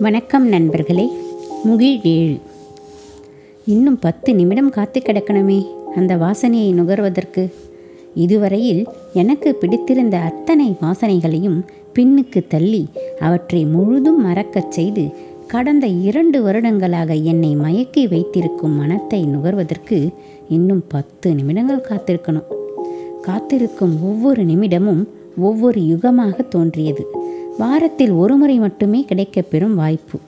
வணக்கம் நண்பர்களே. முகில் ஏழு. இன்னும் பத்து நிமிடம் காத்து கிடக்கணுமே. அந்த வாசனையை நுகர்வதற்கு இதுவரையில் எனக்கு பிடித்திருந்த அத்தனை வாசனைகளையும் பின்னுக்கு தள்ளி அவற்றை முழுதும் மறக்கச் செய்து கடந்த இரண்டு வருடங்களாக என்னை மயக்கி வைத்திருக்கும் மனத்தை நுகர்வதற்கு இன்னும் பத்து நிமிடங்கள் காத்திருக்கணும். காத்திருக்கும் ஒவ்வொரு நிமிடமும் ஒவ்வொரு யுகமாக தோன்றியது. வாரத்தில் ஒரு முறை மட்டுமே கிடைக்கப்பெறும் வாய்ப்பு.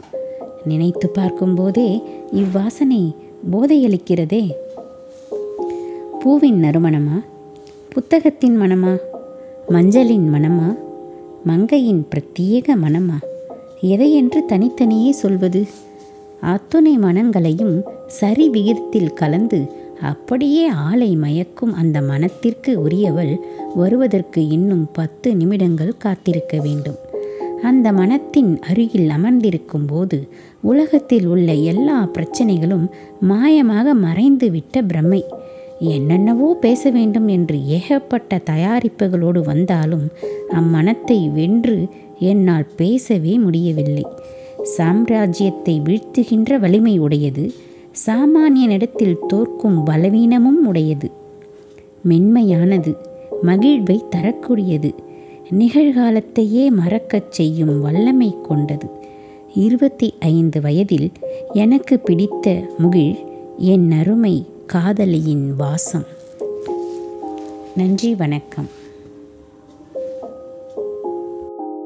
நினைத்து பார்க்கும்போதே இவ்வாசனை போதையளிக்கிறதே. பூவின் நறுமணமா? புத்தகத்தின் மனமா மஞ்சளின் மனமா மங்கையின் பிரத்யேக மனமா எதையென்று தனித்தனியே சொல்வது? அத்துணை மனங்களையும் சரி விகிதத்தில் கலந்து அப்படியே ஆளை மயக்கும் அந்த மனத்திற்கு உரியவள் வருவதற்கு இன்னும் பத்து நிமிடங்கள் காத்திருக்க வேண்டும். அந்த மனத்தின் அருகில் அமர்ந்திருக்கும் போது உலகத்தில் உள்ள எல்லா பிரச்சனைகளும் மாயமாக மறைந்து விட்ட பிரமை என்னென்னவோ பேச வேண்டும் என்று ஏகப்பட்ட தயாரிப்புகளோடு வந்தாலும் அம்மனத்தை வென்று என்னால் பேசவே முடியவில்லை. சாம்ராஜ்யத்தை வீழ்த்துகின்ற வலிமை உடையது சாமானியனிடத்தில் தோற்கும் பலவீனமும் உடையது. மென்மையானது மகிழ்வை தரக்கூடியது நிகழ்காலத்தையே மறக்கச் செய்யும் வல்லமை கொண்டது. இருபத்தி ஐந்து வயதில் எனக்கு பிடித்த முகிழ் என் அருமை காதலியின் வாசம். நன்றி வணக்கம்.